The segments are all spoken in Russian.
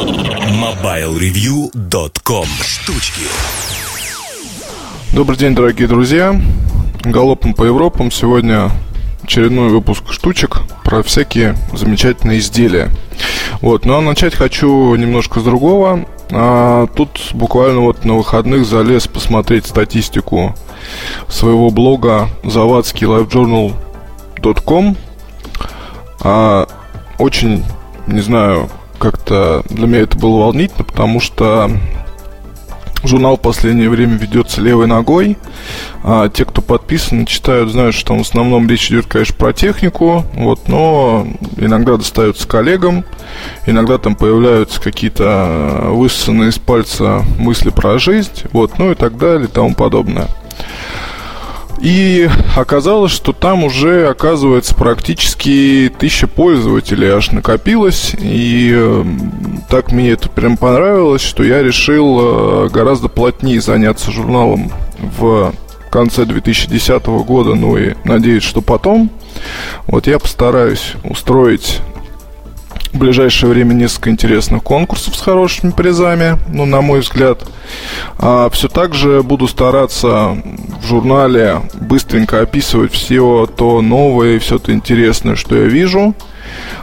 MobileReview.com Штучки Добрый день, дорогие друзья. Галопом по Европам. Сегодня очередной выпуск штучек про всякие замечательные изделия. Вот, ну а начать хочу немножко с другого. А, тут буквально вот на выходных залез посмотреть статистику своего блога завадский livejournal.com. А, очень, не знаю, как-то для меня это было волнительно, потому что Журнал в последнее время ведется левой ногой. А те, кто подписан, читают, знают, что в основном речь идет, конечно, про технику, вот, но иногда достаются коллегам, иногда там появляются какие-то высосанные из пальца мысли про жизнь, вот, ну и так далее и тому подобное. И оказалось, что там уже, оказывается, практически тысяча пользователей аж накопилось. И э, так мне это прям понравилось, что я решил э, гораздо плотнее заняться журналом в конце 2010 года, ну и надеюсь, что потом. Вот я постараюсь устроить в ближайшее время несколько интересных конкурсов с хорошими призами, ну, на мой взгляд. А, все так же буду стараться в журнале быстренько описывать все то новое и все то интересное, что я вижу.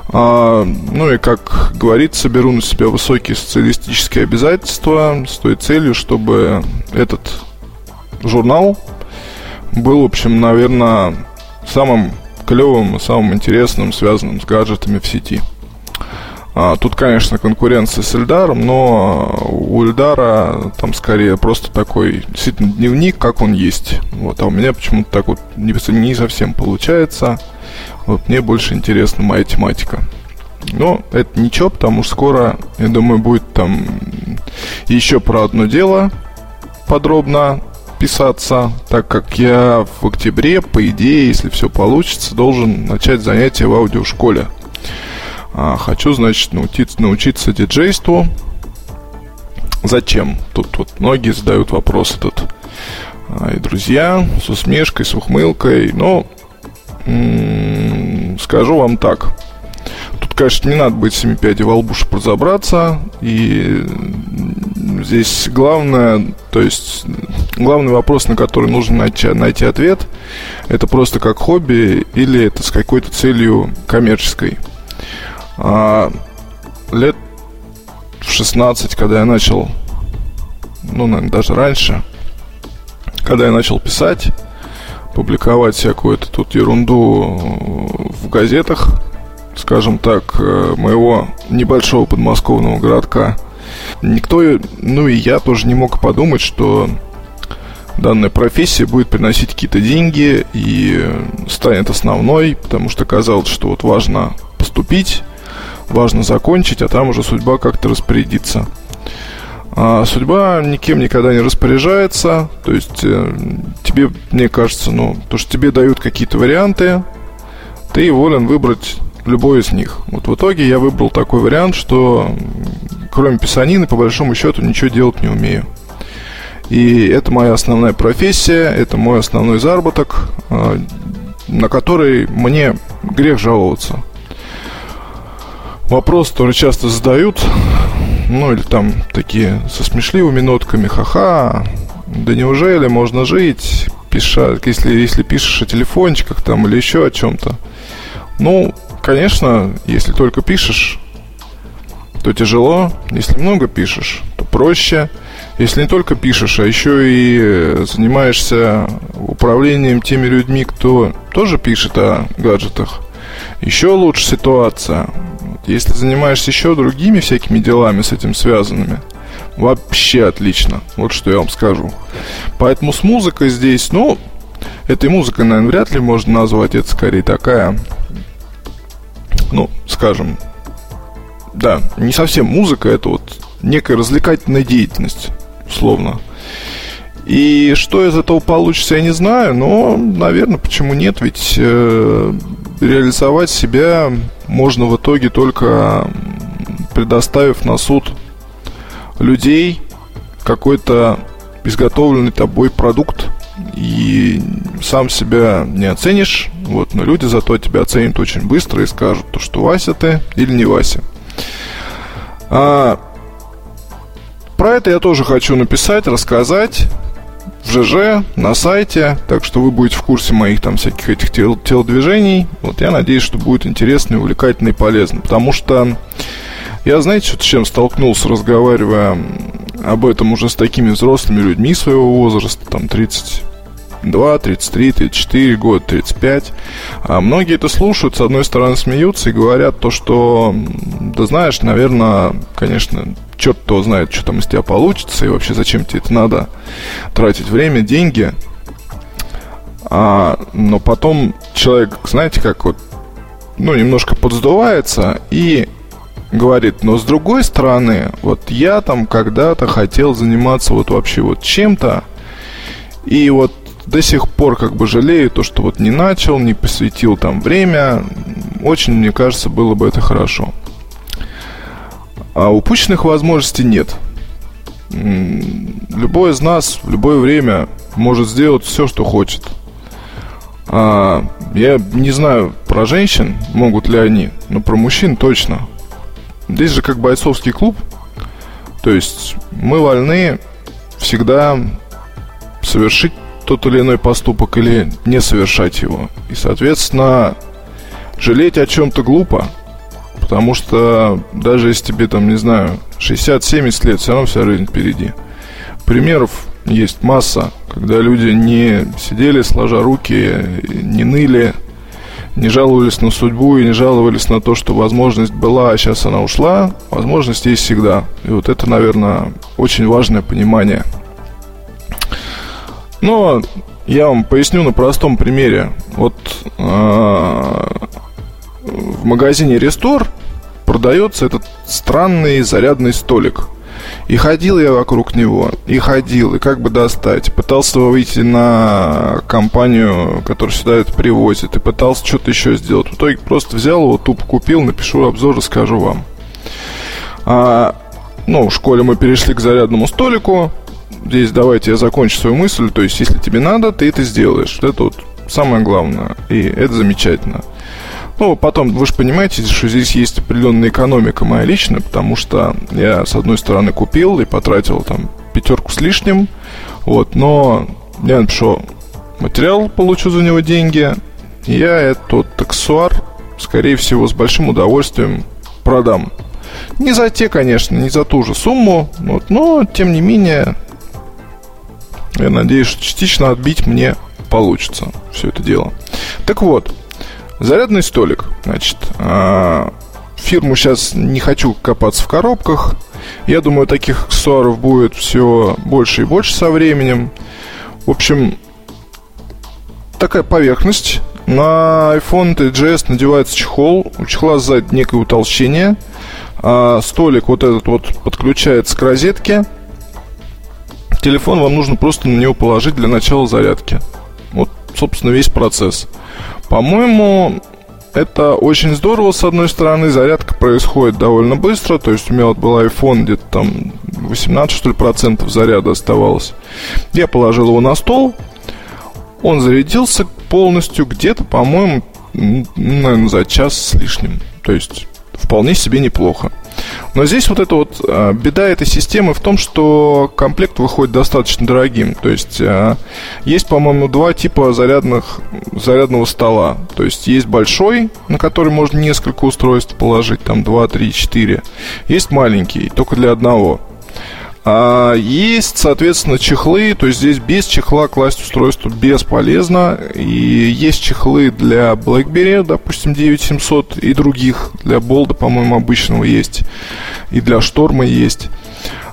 А, ну и, как говорится, беру на себя высокие социалистические обязательства с той целью, чтобы этот журнал был, в общем, наверное, самым клевым и самым интересным, связанным с гаджетами в сети. А, тут, конечно, конкуренция с Эльдаром, но у Эльдара там скорее просто такой действительно дневник, как он есть. Вот, а у меня почему-то так вот не, не совсем получается. Вот мне больше интересна моя тематика. Но это ничего, потому что скоро, я думаю, будет там еще про одно дело подробно писаться, так как я в октябре, по идее, если все получится, должен начать занятия в аудиошколе. А, хочу, значит, научиться, научиться диджейству. Зачем? Тут вот многие задают вопрос этот. А, и друзья с усмешкой, с ухмылкой. Но м-м, скажу вам так. Тут, конечно, не надо быть семи пядей во лбу, чтобы разобраться. И здесь главное, то есть главный вопрос, на который нужно найти, найти ответ, это просто как хобби или это с какой-то целью коммерческой. А, лет в 16, когда я начал, ну, наверное, даже раньше, когда я начал писать, публиковать всякую эту тут ерунду в газетах, скажем так, э, моего небольшого подмосковного городка, никто, ну и я тоже не мог подумать, что данная профессия будет приносить какие-то деньги и станет основной, потому что казалось, что вот важно поступить, важно закончить, а там уже судьба как-то распорядится. А судьба никем никогда не распоряжается, то есть э, тебе, мне кажется, ну, то, что тебе дают какие-то варианты, ты волен выбрать любой из них. Вот в итоге я выбрал такой вариант, что кроме писанины, по большому счету, ничего делать не умею. И это моя основная профессия, это мой основной заработок, э, на который мне грех жаловаться вопрос, который часто задают, ну или там такие со смешливыми нотками, ха-ха, да неужели можно жить, пиша, если, если пишешь о телефончиках там или еще о чем-то? Ну, конечно, если только пишешь, то тяжело. Если много пишешь, то проще. Если не только пишешь, а еще и занимаешься управлением теми людьми, кто тоже пишет о гаджетах, еще лучше ситуация. Если занимаешься еще другими всякими делами с этим связанными, вообще отлично. Вот что я вам скажу. Поэтому с музыкой здесь, ну, этой музыкой, наверное, вряд ли можно назвать. Это скорее такая, ну, скажем, да, не совсем музыка, это вот некая развлекательная деятельность, условно. И что из этого получится, я не знаю, но, наверное, почему нет, ведь э, реализовать себя можно в итоге только предоставив на суд людей какой-то изготовленный тобой продукт. И сам себя не оценишь, вот, но люди зато тебя оценят очень быстро и скажут, то, что Вася ты или не Вася. А, про это я тоже хочу написать, рассказать в ЖЖ, на сайте, так что вы будете в курсе моих там всяких этих тел телодвижений. Вот я надеюсь, что будет интересно, увлекательно и полезно, потому что я, знаете, с чем столкнулся, разговаривая об этом уже с такими взрослыми людьми своего возраста, там 30 32, 33, 34 года, 35. А многие это слушают, с одной стороны смеются и говорят то, что, да знаешь, наверное, конечно, черт кто знает, что там из тебя получится, и вообще зачем тебе это надо тратить время, деньги. А, но потом человек, знаете, как вот, ну, немножко подсдувается и говорит, но с другой стороны, вот я там когда-то хотел заниматься вот вообще вот чем-то, и вот до сих пор как бы жалею то, что вот не начал, не посвятил там время. Очень, мне кажется, было бы это хорошо. А упущенных возможностей нет. Любой из нас в любое время может сделать все, что хочет. А, я не знаю про женщин, могут ли они, но про мужчин точно. Здесь же как бойцовский клуб. То есть мы вольны всегда совершить тот или иной поступок или не совершать его. И, соответственно, жалеть о чем-то глупо, потому что даже если тебе там, не знаю, 60-70 лет, все равно вся жизнь впереди. Примеров есть масса, когда люди не сидели сложа руки, не ныли, не жаловались на судьбу и не жаловались на то, что возможность была, а сейчас она ушла. Возможность есть всегда. И вот это, наверное, очень важное понимание – но я вам поясню на простом примере. Вот э, в магазине Рестор продается этот странный зарядный столик. И ходил я вокруг него, и ходил, и как бы достать. Пытался выйти на компанию, которая сюда это привозит, и пытался что-то еще сделать. В итоге просто взял его, тупо купил, напишу обзор, расскажу вам. А, ну, в школе мы перешли к зарядному столику, здесь давайте я закончу свою мысль. То есть, если тебе надо, ты это сделаешь. Это вот самое главное. И это замечательно. Ну, потом, вы же понимаете, что здесь есть определенная экономика моя личная, потому что я, с одной стороны, купил и потратил там пятерку с лишним, вот, но я напишу материал, получу за него деньги, я этот аксессуар, скорее всего, с большим удовольствием продам. Не за те, конечно, не за ту же сумму, вот, но, тем не менее, я надеюсь, что частично отбить мне получится все это дело. Так вот, зарядный столик. Значит, а, фирму сейчас не хочу копаться в коробках. Я думаю, таких аксессуаров будет все больше и больше со временем. В общем, такая поверхность. На iPhone 3GS надевается чехол. У чехла сзади некое утолщение. А столик вот этот вот подключается к розетке телефон вам нужно просто на него положить для начала зарядки. Вот, собственно, весь процесс. По-моему, это очень здорово, с одной стороны, зарядка происходит довольно быстро, то есть у меня вот был iPhone, где-то там 18, что ли, процентов заряда оставалось. Я положил его на стол, он зарядился полностью где-то, по-моему, наверное, за час с лишним. То есть вполне себе неплохо. Но здесь вот эта вот а, беда этой системы в том, что комплект выходит достаточно дорогим. То есть а, есть, по-моему, два типа зарядных, зарядного стола. То есть есть большой, на который можно несколько устройств положить, там 2, 3, 4. Есть маленький, только для одного. А есть, соответственно, чехлы, то есть здесь без чехла класть устройство бесполезно. И есть чехлы для BlackBerry, допустим, 9700 и других. Для болда, по-моему, обычного есть. И для шторма есть.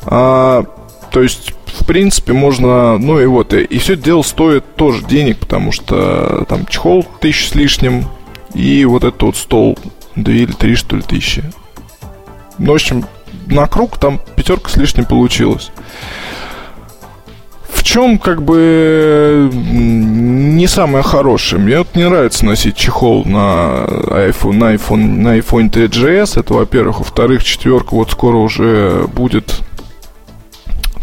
А, то есть, в принципе, можно... Ну и вот, и, и все это дело стоит тоже денег, потому что там чехол тысяч с лишним, и вот этот вот стол 2 или 3, что ли, тысячи. Ну, в общем, на круг там пятерка с лишним получилась. В чем как бы не самое хорошее? Мне вот не нравится носить чехол на iPhone, на iPhone, на iPhone 3GS. Это, во-первых. Во-вторых, четверка вот скоро уже будет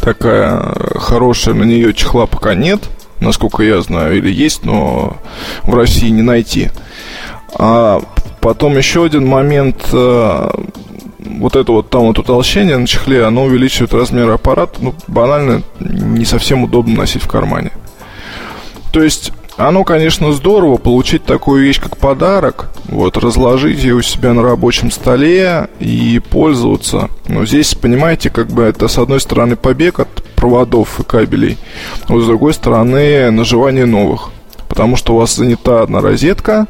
такая хорошая. На нее чехла пока нет, насколько я знаю, или есть, но в России не найти. А потом еще один момент. Вот это вот там вот утолщение на чехле, оно увеличивает размер аппарата, ну, банально не совсем удобно носить в кармане. То есть оно, конечно, здорово получить такую вещь, как подарок, вот, разложить ее у себя на рабочем столе и пользоваться. Но здесь, понимаете, как бы это, с одной стороны, побег от проводов и кабелей, а с другой стороны, наживание новых. Потому что у вас занята одна розетка,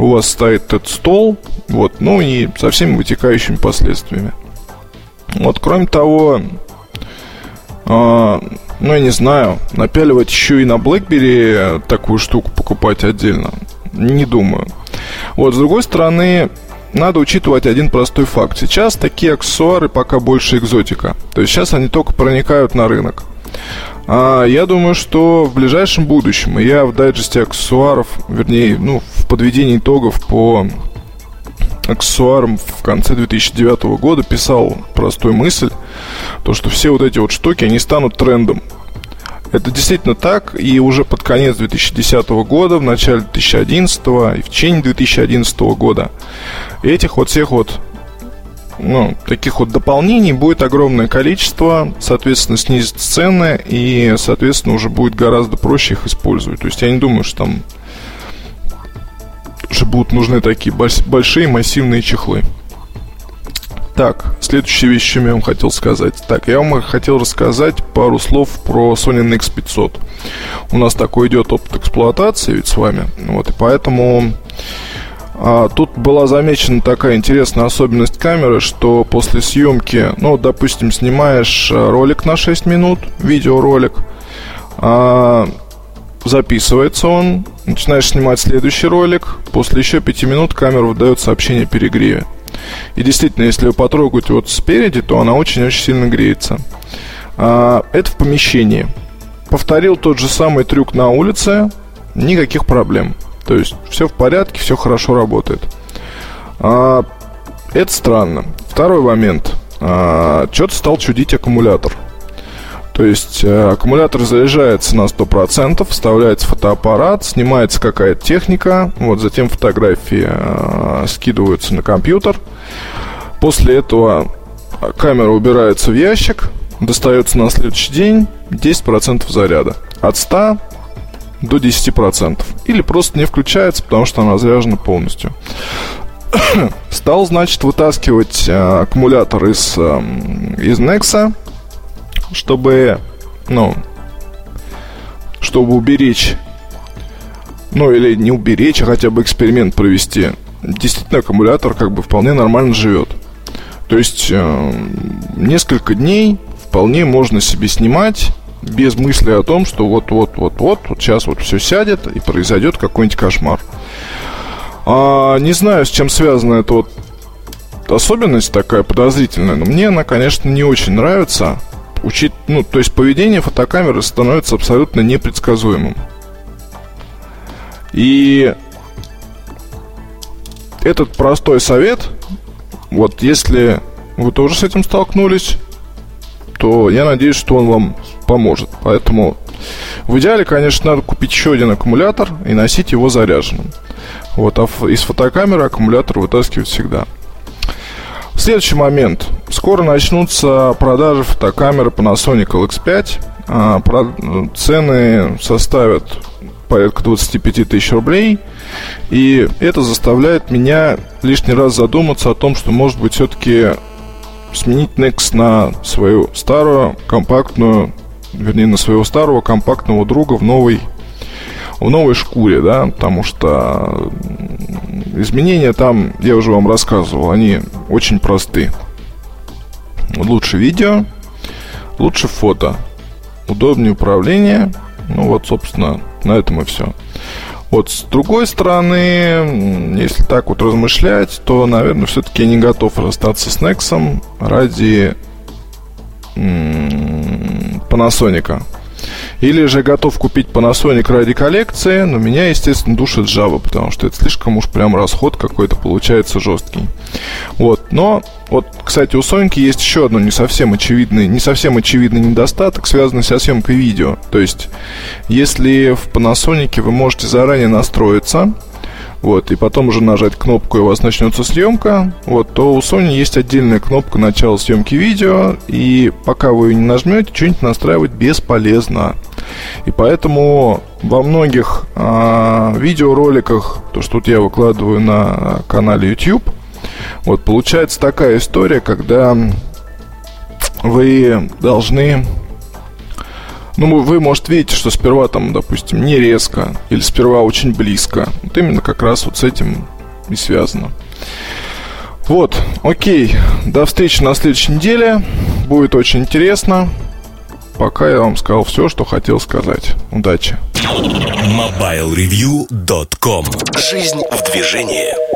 у вас стоит этот стол, вот, ну и со всеми вытекающими последствиями. Вот, кроме того, э, ну, я не знаю, напяливать еще и на BlackBerry такую штуку покупать отдельно, не думаю. Вот, с другой стороны, надо учитывать один простой факт. Сейчас такие аксессуары пока больше экзотика. То есть сейчас они только проникают на рынок. А я думаю, что в ближайшем будущем я в дайджесте аксессуаров, вернее, ну, в подведении итогов по аксессуарам в конце 2009 года писал простую мысль, то что все вот эти вот штуки, они станут трендом. Это действительно так, и уже под конец 2010 года, в начале 2011 и в течение 2011 года этих вот всех вот ну, таких вот дополнений будет огромное количество, соответственно, снизит цены, и, соответственно, уже будет гораздо проще их использовать. То есть я не думаю, что там уже будут нужны такие большие массивные чехлы. Так, следующая вещь, чем я вам хотел сказать. Так, я вам хотел рассказать пару слов про Sony NX500. У нас такой идет опыт эксплуатации ведь с вами. Вот, и поэтому а, тут была замечена такая интересная особенность камеры, что после съемки, ну, допустим, снимаешь а, ролик на 6 минут, видеоролик, а, записывается он, начинаешь снимать следующий ролик, после еще 5 минут камера выдает сообщение о перегреве. И действительно, если вы потрогаете вот спереди, то она очень-очень сильно греется. А, это в помещении. Повторил тот же самый трюк на улице, никаких проблем. То есть все в порядке, все хорошо работает. А, это странно. Второй момент. А, что-то стал чудить аккумулятор. То есть э, аккумулятор заряжается на 100%, вставляется фотоаппарат, снимается какая-то техника, вот затем фотографии э, скидываются на компьютер. После этого камера убирается в ящик, достается на следующий день 10% заряда. От 100 до 10%. Или просто не включается, потому что она заряжена полностью. Стал, значит, вытаскивать э, аккумулятор из, э, из Nexa чтобы, ну, чтобы уберечь, ну или не уберечь, а хотя бы эксперимент провести, действительно аккумулятор как бы вполне нормально живет. То есть э, несколько дней вполне можно себе снимать без мысли о том, что вот-вот-вот-вот, вот сейчас вот все сядет и произойдет какой-нибудь кошмар. А, не знаю, с чем связана эта вот особенность такая подозрительная, но мне она, конечно, не очень нравится учить, ну, то есть поведение фотокамеры становится абсолютно непредсказуемым. И этот простой совет, вот если вы тоже с этим столкнулись, то я надеюсь, что он вам поможет. Поэтому в идеале, конечно, надо купить еще один аккумулятор и носить его заряженным. Вот, а из фотокамеры аккумулятор вытаскивать всегда. Следующий момент. Скоро начнутся продажи фотокамеры Panasonic LX5. А, цены составят порядка 25 тысяч рублей. И это заставляет меня лишний раз задуматься о том, что, может быть, все-таки сменить Nex на свою старую компактную, вернее, на своего старого компактного друга в новой в новой шкуре, да, потому что изменения там, я уже вам рассказывал, они очень просты. Лучше видео, лучше фото, удобнее управление. Ну вот, собственно, на этом и все. Вот с другой стороны, если так вот размышлять, то, наверное, все-таки не готов расстаться с Nexum ради Panasonic. Или же готов купить Panasonic ради коллекции, но меня, естественно, душит Java, потому что это слишком уж прям расход какой-то получается жесткий. Вот, но вот, кстати, у Sony есть еще одно не совсем очевидный, не совсем очевидный недостаток, связанный со съемкой видео. То есть, если в Panasonic вы можете заранее настроиться, вот, и потом уже нажать кнопку, и у вас начнется съемка, вот, то у Sony есть отдельная кнопка начала съемки видео, и пока вы ее не нажмете, что-нибудь настраивать бесполезно. И поэтому во многих э, видеороликах, то, что тут я выкладываю на канале YouTube, вот получается такая история, когда вы должны ну, вы, может, видите, что сперва там, допустим, не резко, или сперва очень близко. Вот именно как раз вот с этим и связано. Вот, окей. До встречи на следующей неделе. Будет очень интересно. Пока я вам сказал все, что хотел сказать. Удачи. MobileReview.com Жизнь в движении.